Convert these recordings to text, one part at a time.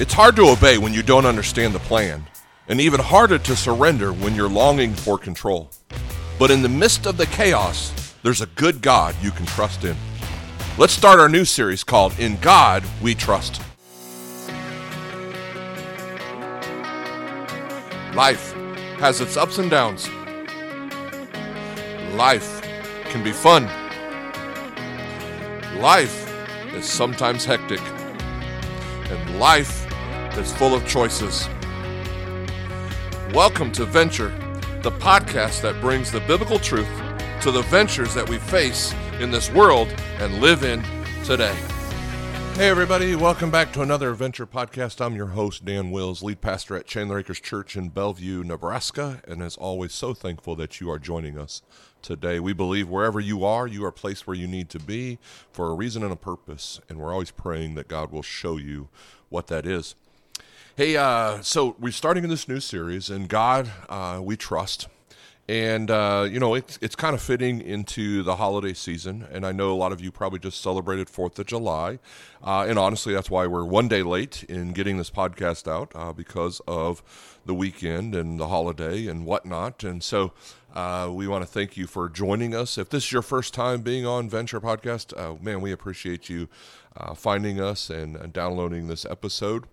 It's hard to obey when you don't understand the plan, and even harder to surrender when you're longing for control. But in the midst of the chaos, there's a good God you can trust in. Let's start our new series called In God We Trust. Life has its ups and downs. Life can be fun. Life is sometimes hectic. And life is full of choices. Welcome to Venture, the podcast that brings the biblical truth to the ventures that we face in this world and live in today. Hey, everybody, welcome back to another Venture podcast. I'm your host, Dan Wills, lead pastor at Chandler Acres Church in Bellevue, Nebraska, and as always, so thankful that you are joining us today. We believe wherever you are, you are placed where you need to be for a reason and a purpose, and we're always praying that God will show you what that is. Hey, uh, so we're starting in this new series, and God, uh, we trust and uh, you know it's it's kind of fitting into the holiday season. And I know a lot of you probably just celebrated Fourth of July, uh, and honestly, that's why we're one day late in getting this podcast out uh, because of the weekend and the holiday and whatnot. And so uh, we want to thank you for joining us. If this is your first time being on Venture Podcast, man, we appreciate you finding us and, and downloading this episode.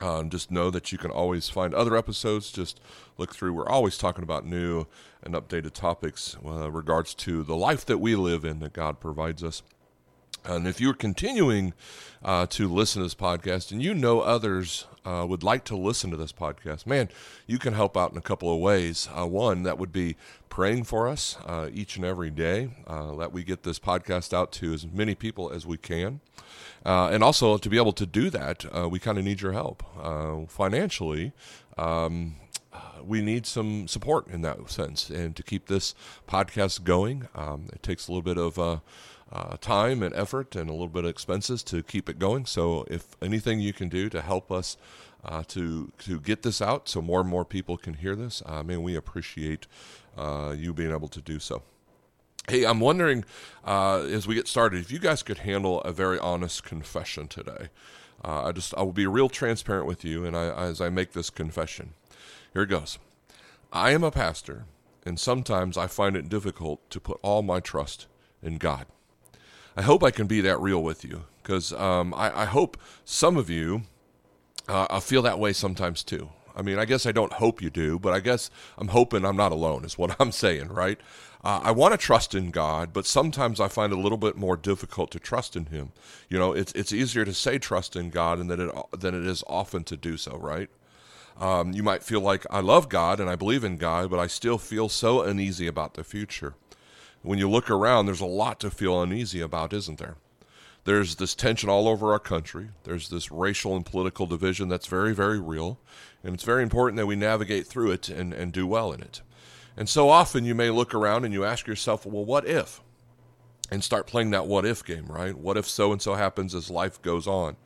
Um, just know that you can always find other episodes. Just look through. We're always talking about new and updated topics uh, regards to the life that we live in that God provides us. And if you're continuing uh, to listen to this podcast and you know others uh, would like to listen to this podcast, man, you can help out in a couple of ways. Uh, one, that would be praying for us uh, each and every day uh, that we get this podcast out to as many people as we can. Uh, and also, to be able to do that, we kind of need your help financially. Um, we need some support in that sense. And to keep this podcast going, um, it takes a little bit of uh, uh, time and effort and a little bit of expenses to keep it going. So, if anything you can do to help us uh, to to get this out, so more and more people can hear this, I mean, we appreciate uh, you being able to do so. Hey, I'm wondering uh, as we get started if you guys could handle a very honest confession today. Uh, I just I will be real transparent with you, and I, as I make this confession. Here it goes. I am a pastor, and sometimes I find it difficult to put all my trust in God. I hope I can be that real with you because um, I, I, hope some of you uh, feel that way sometimes too. I mean, I guess I don't hope you do, but I guess I'm hoping I'm not alone, is what I'm saying, right? Uh, I want to trust in God, but sometimes I find it a little bit more difficult to trust in Him. You know, it's it's easier to say trust in God than it than it is often to do so, right? Um, you might feel like I love God and I believe in God, but I still feel so uneasy about the future. When you look around, there's a lot to feel uneasy about, isn't there? There's this tension all over our country. There's this racial and political division that's very, very real. And it's very important that we navigate through it and, and do well in it. And so often you may look around and you ask yourself, well, what if? And start playing that what if game, right? What if so and so happens as life goes on?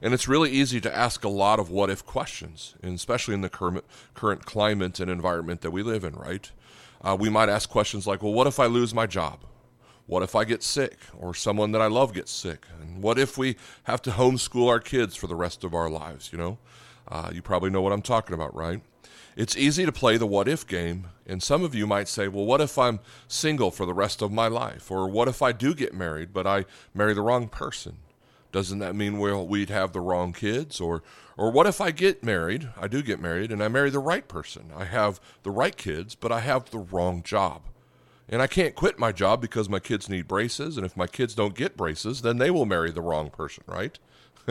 And it's really easy to ask a lot of what if questions, and especially in the current, current climate and environment that we live in, right? Uh, we might ask questions like, well, what if I lose my job? What if I get sick or someone that I love gets sick? And what if we have to homeschool our kids for the rest of our lives? You know, uh, you probably know what I'm talking about, right? It's easy to play the what if game, and some of you might say, well, what if I'm single for the rest of my life? Or what if I do get married, but I marry the wrong person? Doesn't that mean well we'd have the wrong kids? Or or what if I get married I do get married and I marry the right person? I have the right kids but I have the wrong job. And I can't quit my job because my kids need braces and if my kids don't get braces then they will marry the wrong person right?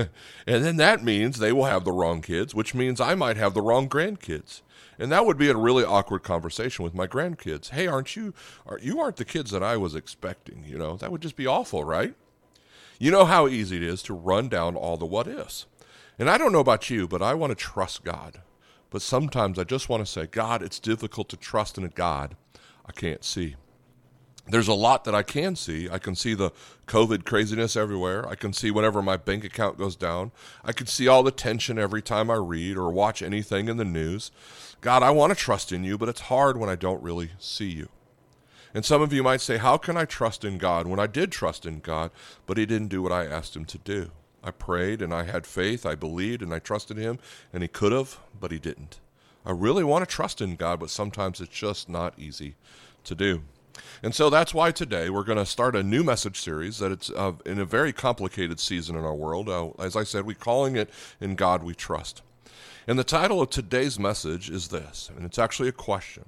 And then that means they will have the wrong kids which means I might have the wrong grandkids. And that would be a really awkward conversation with my grandkids. Hey aren't you are you aren't the kids that I was expecting you know? That would just be awful right you know how easy it is to run down all the what ifs. And I don't know about you, but I want to trust God. But sometimes I just want to say, God, it's difficult to trust in a God I can't see. There's a lot that I can see. I can see the COVID craziness everywhere. I can see whenever my bank account goes down. I can see all the tension every time I read or watch anything in the news. God, I want to trust in you, but it's hard when I don't really see you. And some of you might say, How can I trust in God when I did trust in God, but He didn't do what I asked Him to do? I prayed and I had faith. I believed and I trusted Him, and He could have, but He didn't. I really want to trust in God, but sometimes it's just not easy to do. And so that's why today we're going to start a new message series that it's uh, in a very complicated season in our world. Uh, as I said, we're calling it In God We Trust. And the title of today's message is this, and it's actually a question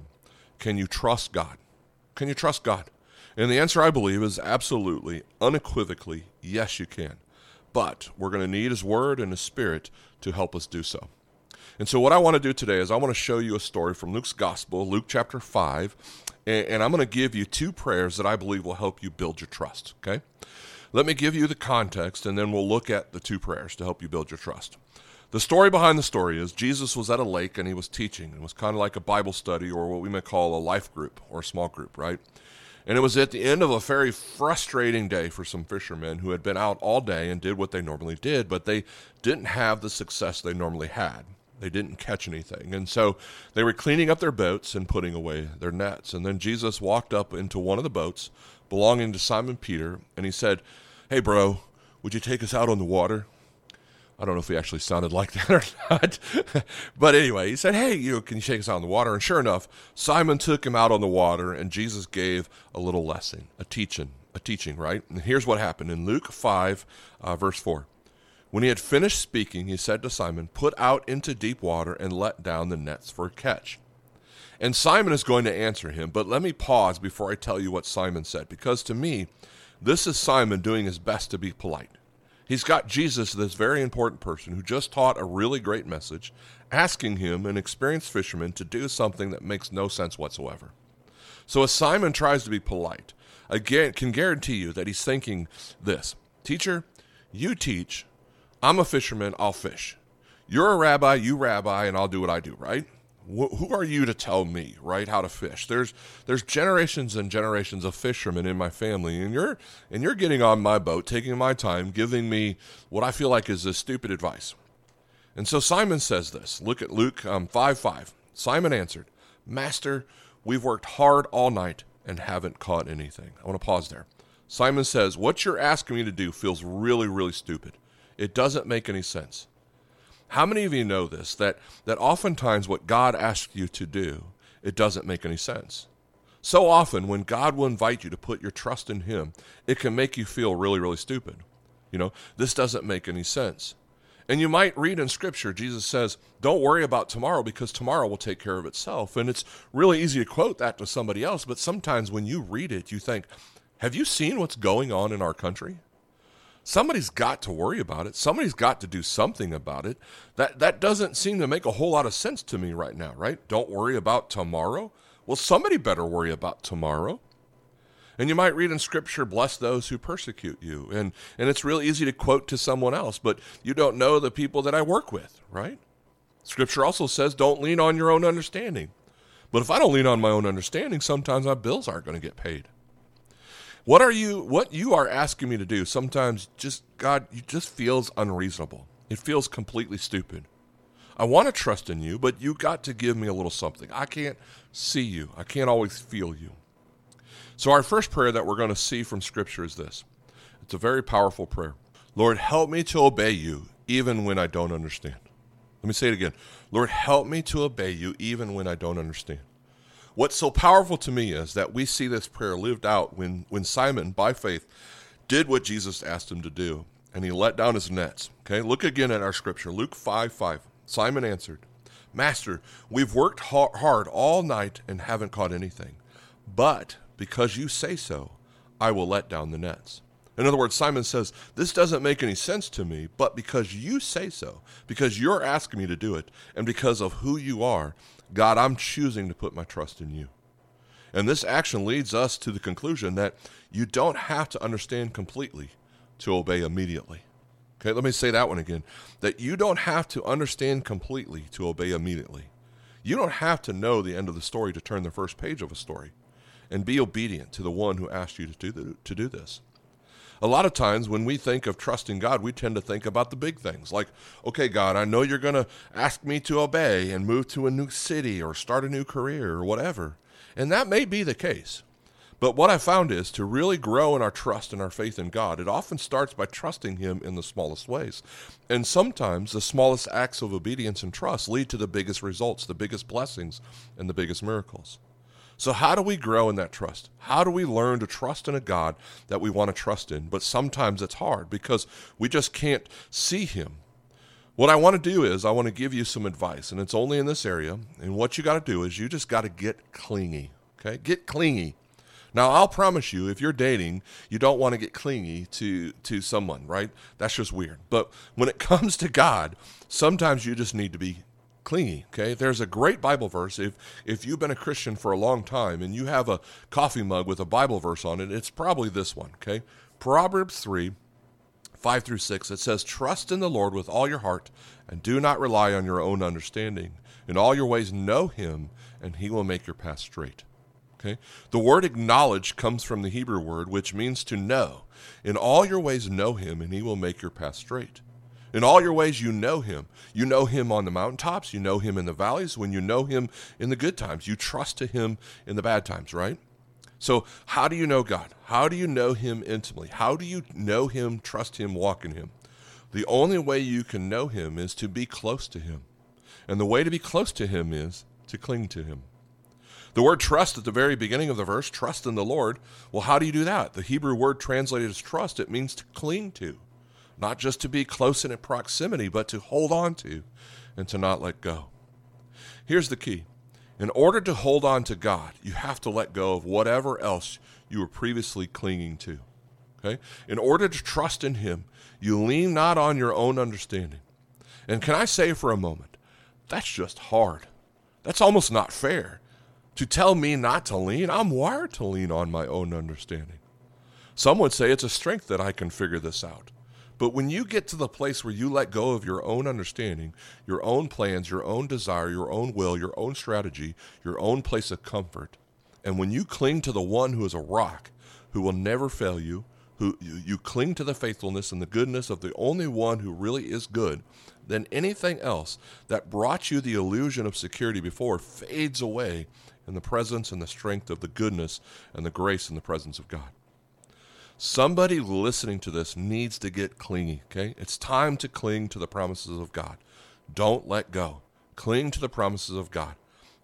Can you trust God? Can you trust God? And the answer, I believe, is absolutely, unequivocally, yes, you can. But we're going to need His Word and His Spirit to help us do so. And so, what I want to do today is I want to show you a story from Luke's Gospel, Luke chapter 5, and, I'm going to give you two prayers that I believe will help you build your trust. Okay? Let me give you the context, and then we'll look at the two prayers to help you build your trust. The story behind the story is Jesus was at a lake and he was teaching. It was kind of like a Bible study or what we may call a life group or a small group, right? And it was at the end of a very frustrating day for some fishermen who had been out all day and did what they normally did, but they didn't have the success they normally had. They didn't catch anything. And so they were cleaning up their boats and putting away their nets. And then Jesus walked up into one of the boats belonging to Simon Peter and he said, Hey, bro, would you take us out on the water? I don't know if he actually sounded like that or not. but anyway, he said, Hey, you can you take us out on the water? And sure enough, Simon took him out on the water, and Jesus gave a little lesson, a teaching, a teaching, right? And here's what happened in Luke 5, uh, verse 4. When he had finished speaking, he said to Simon, Put out into deep water and let down the nets for a catch. And Simon is going to answer him, but let me pause before I tell you what Simon said, because to me, this is Simon doing his best to be polite. He's got Jesus, this very important person who just taught a really great message, asking him, an experienced fisherman, to do something that makes no sense whatsoever. So as Simon tries to be polite, I can guarantee you that he's thinking this Teacher, you teach, I'm a fisherman, I'll fish. You're a rabbi, you rabbi, and I'll do what I do, right? Who are you to tell me right how to fish? There's there's generations and generations of fishermen in my family and you're and you're getting on my boat taking my time giving me what i feel like is a stupid advice. And so simon says this. Look at luke um, 5 5 simon answered master we've worked hard all night and haven't caught anything. I want to pause there. Simon says what you're asking me to do feels really really stupid. It doesn't make any sense how many of you know this? That that oftentimes what God asks you to do, it doesn't make any sense. So often when God will invite you to put your trust in Him, it can make you feel really, really stupid. You know, this doesn't make any sense. And you might read in Scripture, Jesus says, Don't worry about tomorrow because tomorrow will take care of itself. And it's really easy to quote that to somebody else, but sometimes when you read it, you think, Have you seen what's going on in our country? Somebody's got to worry about it. Somebody's got to do something about it. That that doesn't seem to make a whole lot of sense to me right now, right? Don't worry about tomorrow. Well, somebody better worry about tomorrow. And you might read in scripture, bless those who persecute you. And and it's real easy to quote to someone else, but you don't know the people that I work with, right? Scripture also says don't lean on your own understanding. But if I don't lean on my own understanding, sometimes my bills aren't going to get paid. What are you what you are asking me to do sometimes just God it just feels unreasonable. It feels completely stupid. I want to trust in you, but you got to give me a little something. I can't see you. I can't always feel you. So our first prayer that we're going to see from scripture is this. It's a very powerful prayer. Lord, help me to obey you even when I don't understand. Let me say it again. Lord, help me to obey you even when I don't understand. What's so powerful to me is that we see this prayer lived out when, when Simon, by faith, did what Jesus asked him to do, and he let down his nets. Okay, look again at our scripture, Luke 5 5. Simon answered, Master, we've worked hard all night and haven't caught anything. But because you say so, I will let down the nets. In other words, Simon says, This doesn't make any sense to me, but because you say so, because you're asking me to do it, and because of who you are, God, I'm choosing to put my trust in you. And this action leads us to the conclusion that you don't have to understand completely to obey immediately. Okay, let me say that one again. That you don't have to understand completely to obey immediately. You don't have to know the end of the story to turn the first page of a story and be obedient to the one who asked you to do, the, to do this a lot of times when we think of trusting God, we tend to think about the big things like, okay, God, I know you're going to ask me to obey and move to a new city or start a new career or whatever. And that may be the case. But what I found is to really grow in our trust and our faith in God, it often starts by trusting Him in the smallest ways. And sometimes the smallest acts of obedience and trust lead to the biggest results, the biggest blessings, and the biggest miracles. So, how do we grow in that trust? How do we learn to trust in a God that we want to trust in? But sometimes it's hard because we just can't see Him. What I want to do is, I want to give you some advice, and it's only in this area. And what you got to do is, you just got to get clingy. Okay? Get clingy now, I'll promise you, if you're dating, you don't want to get clingy to to someone, right? That's just weird. But when it comes to God, sometimes you just need to be clingy. Okay, there's a great Bible verse. If if you've been a Christian for a long time and you have a coffee mug with a Bible verse on it, it's probably this one. Okay, Proverbs three. 5 through 6, it says, Trust in the Lord with all your heart, and do not rely on your own understanding. In all your ways, know him, and he will make your path straight. Okay? The word acknowledge comes from the Hebrew word, which means to know. In all your ways, know him, and he will make your path straight. In all your ways, you know him. You know him on the mountaintops. You know him in the valleys. When you know him in the good times, you trust to him in the bad times, right? So, how do you know God? How do you know him intimately? How do you know him, trust him, walk in him? The only way you can know him is to be close to him. And the way to be close to him is to cling to him. The word trust at the very beginning of the verse, trust in the Lord. Well, how do you do that? The Hebrew word translated as trust, it means to cling to, not just to be close and in proximity, but to hold on to and to not let go. Here's the key in order to hold on to God, you have to let go of whatever else you were previously clinging to. Okay? In order to trust in Him, you lean not on your own understanding. And can I say for a moment, that's just hard. That's almost not fair to tell me not to lean. I'm wired to lean on my own understanding. Some would say it's a strength that I can figure this out. But when you get to the place where you let go of your own understanding, your own plans, your own desire, your own will, your own strategy, your own place of comfort, and when you cling to the one who is a rock, who will never fail you, who you cling to the faithfulness and the goodness of the only one who really is good, then anything else that brought you the illusion of security before fades away in the presence and the strength of the goodness and the grace and the presence of God. Somebody listening to this needs to get clingy, okay? It's time to cling to the promises of God. Don't let go. Cling to the promises of God.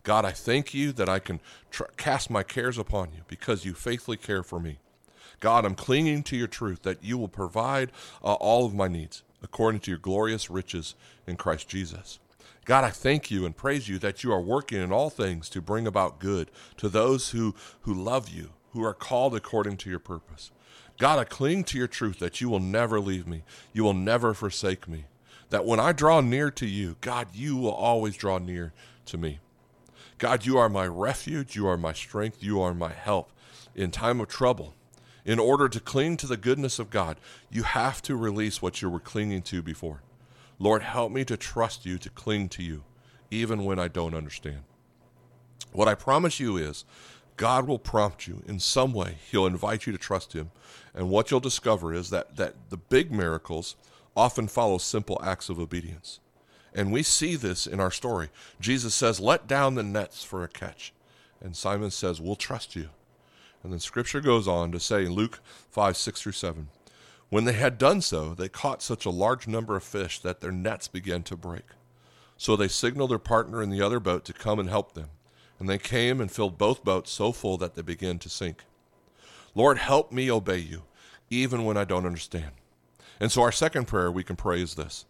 God, I thank you that I can tr- cast my cares upon you because you faithfully care for me. God, I'm clinging to your truth that you will provide uh, all of my needs according to your glorious riches in Christ Jesus. God, I thank you and praise you that you are working in all things to bring about good to those who, who love you, who are called according to your purpose. God, I cling to your truth that you will never leave me, you will never forsake me. That when I draw near to you, God, you will always draw near to me. God, you are my refuge, you are my strength, you are my help in time of trouble. In order to cling to the goodness of God, you have to release what you were clinging to before. Lord, help me to trust you, to cling to you, even when I don't understand. What I promise you is God will prompt you in some way. He'll invite you to trust Him. And what you'll discover is that, that the big miracles often follow simple acts of obedience. And we see this in our story. Jesus says, Let down the nets for a catch. And Simon says, We'll trust you. And then scripture goes on to say in Luke 5 6 through 7, when they had done so, they caught such a large number of fish that their nets began to break. So they signaled their partner in the other boat to come and help them. And they came and filled both boats so full that they began to sink. Lord, help me obey you, even when I don't understand. And so our second prayer we can pray is this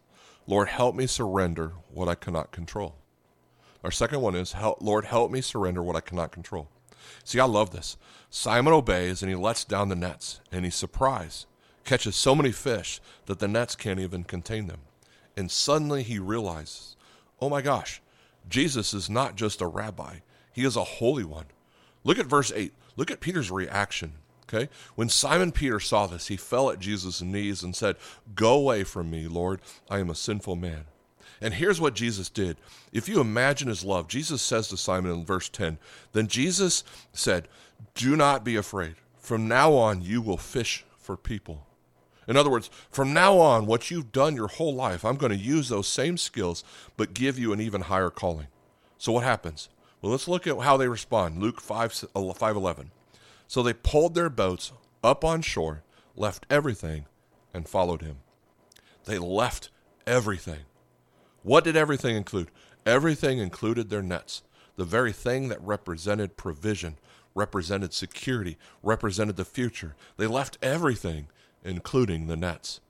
Lord, help me surrender what I cannot control. Our second one is, Lord, help me surrender what I cannot control. See, I love this. Simon obeys and he lets down the nets, and he's surprised catches so many fish that the nets can't even contain them. And suddenly he realizes, oh my gosh, Jesus is not just a rabbi, he is a holy one. Look at verse 8. Look at Peter's reaction. Okay? When Simon Peter saw this, he fell at Jesus' knees and said, Go away from me, Lord. I am a sinful man. And here's what Jesus did. If you imagine his love, Jesus says to Simon in verse 10, Then Jesus said, Do not be afraid. From now on, you will fish for people. In other words, from now on, what you've done your whole life, I'm going to use those same skills, but give you an even higher calling. So what happens? Well, let's look at how they respond. Luke 5, uh, 5 11. So they pulled their boats up on shore, left everything, and followed him. They left everything. What did everything include? Everything included their nets, the very thing that represented provision, represented security, represented the future. They left everything, including the nets.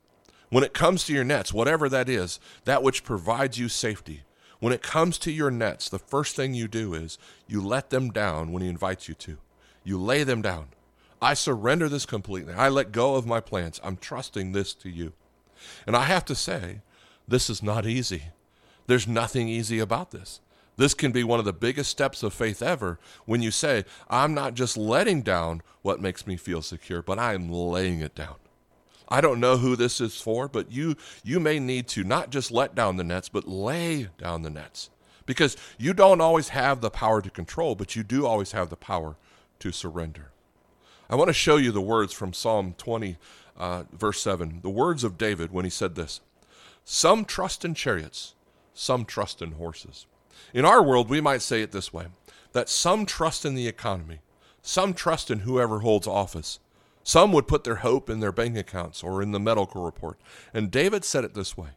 When it comes to your nets, whatever that is, that which provides you safety, when it comes to your nets, the first thing you do is you let them down when he invites you to. You lay them down. I surrender this completely. I let go of my plans. I'm trusting this to you. And I have to say, this is not easy. There's nothing easy about this. This can be one of the biggest steps of faith ever when you say, I'm not just letting down what makes me feel secure, but I'm laying it down. I don't know who this is for, but you you may need to not just let down the nets, but lay down the nets. Because you don't always have the power to control, but you do always have the power to surrender. I want to show you the words from Psalm 20, uh, verse 7. The words of David when he said this Some trust in chariots, some trust in horses. In our world, we might say it this way that some trust in the economy, some trust in whoever holds office, some would put their hope in their bank accounts or in the medical report. And David said it this way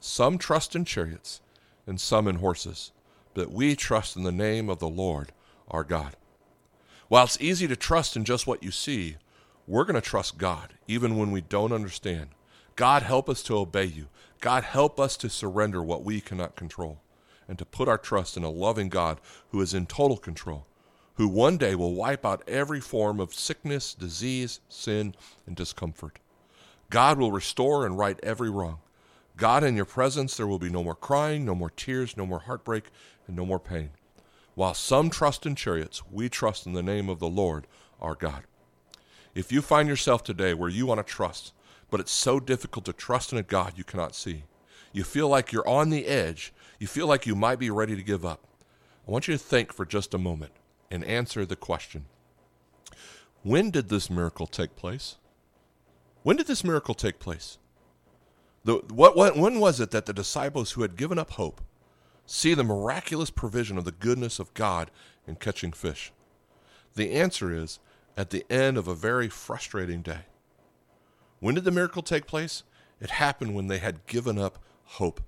Some trust in chariots and some in horses, but we trust in the name of the Lord our God. While it's easy to trust in just what you see, we're going to trust God even when we don't understand. God, help us to obey you. God, help us to surrender what we cannot control and to put our trust in a loving God who is in total control who one day will wipe out every form of sickness, disease, sin, and discomfort. God will restore and right every wrong. God, in your presence, there will be no more crying, no more tears, no more heartbreak, and no more pain. While some trust in chariots, we trust in the name of the Lord our God. If you find yourself today where you want to trust, but it's so difficult to trust in a God you cannot see, you feel like you're on the edge, you feel like you might be ready to give up, I want you to think for just a moment and answer the question When did this miracle take place? When did this miracle take place? The, what, what, when was it that the disciples who had given up hope see the miraculous provision of the goodness of God in catching fish? The answer is at the end of a very frustrating day. When did the miracle take place? It happened when they had given up hope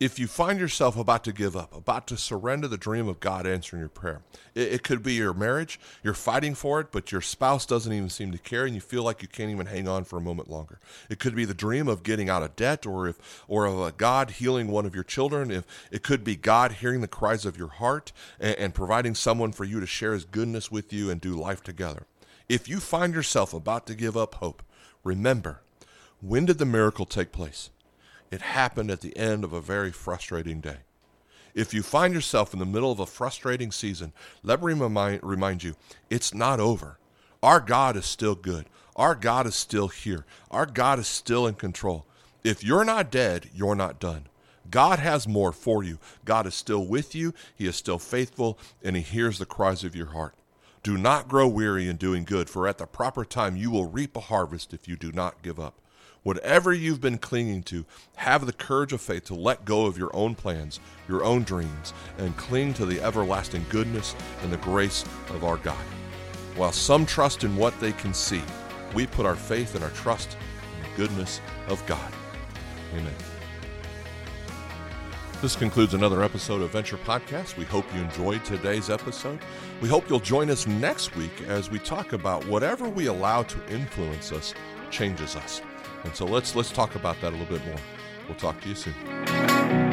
if you find yourself about to give up, about to surrender the dream of God answering your prayer, it, it, could be your marriage, you're fighting for it, but your spouse doesn't even seem to care, and you feel like you can't even hang on for a moment longer. It could be the dream of getting out of debt, or if, or of God healing one of your children. If it could be God hearing the cries of your heart and, and providing someone for you to share His goodness with you and do life together. If you find yourself about to give up hope, remember, when did the miracle take place? It happened at the end of a very frustrating day. If you find yourself in the middle of a frustrating season, let me remind, you it's not over. Our God is still good. Our God is still here. Our God is still in control. If you're not dead, you're not done. God has more for you. God is still with you. He is still faithful, and He hears the cries of your heart. Do not grow weary in doing good, for at the proper time you will reap a harvest if you do not give up. Whatever you've been clinging to, have the courage of faith to let go of your own plans, your own dreams, and cling to the everlasting goodness and the grace of our God. While some trust in what they can see, we put our faith and our trust in the goodness of God. Amen. This concludes another episode of Venture Podcast. We hope you enjoyed today's episode. We hope you'll join us next week as we talk about whatever we allow to influence us changes us. And so let's let's talk about that a little bit more. We'll talk to you soon.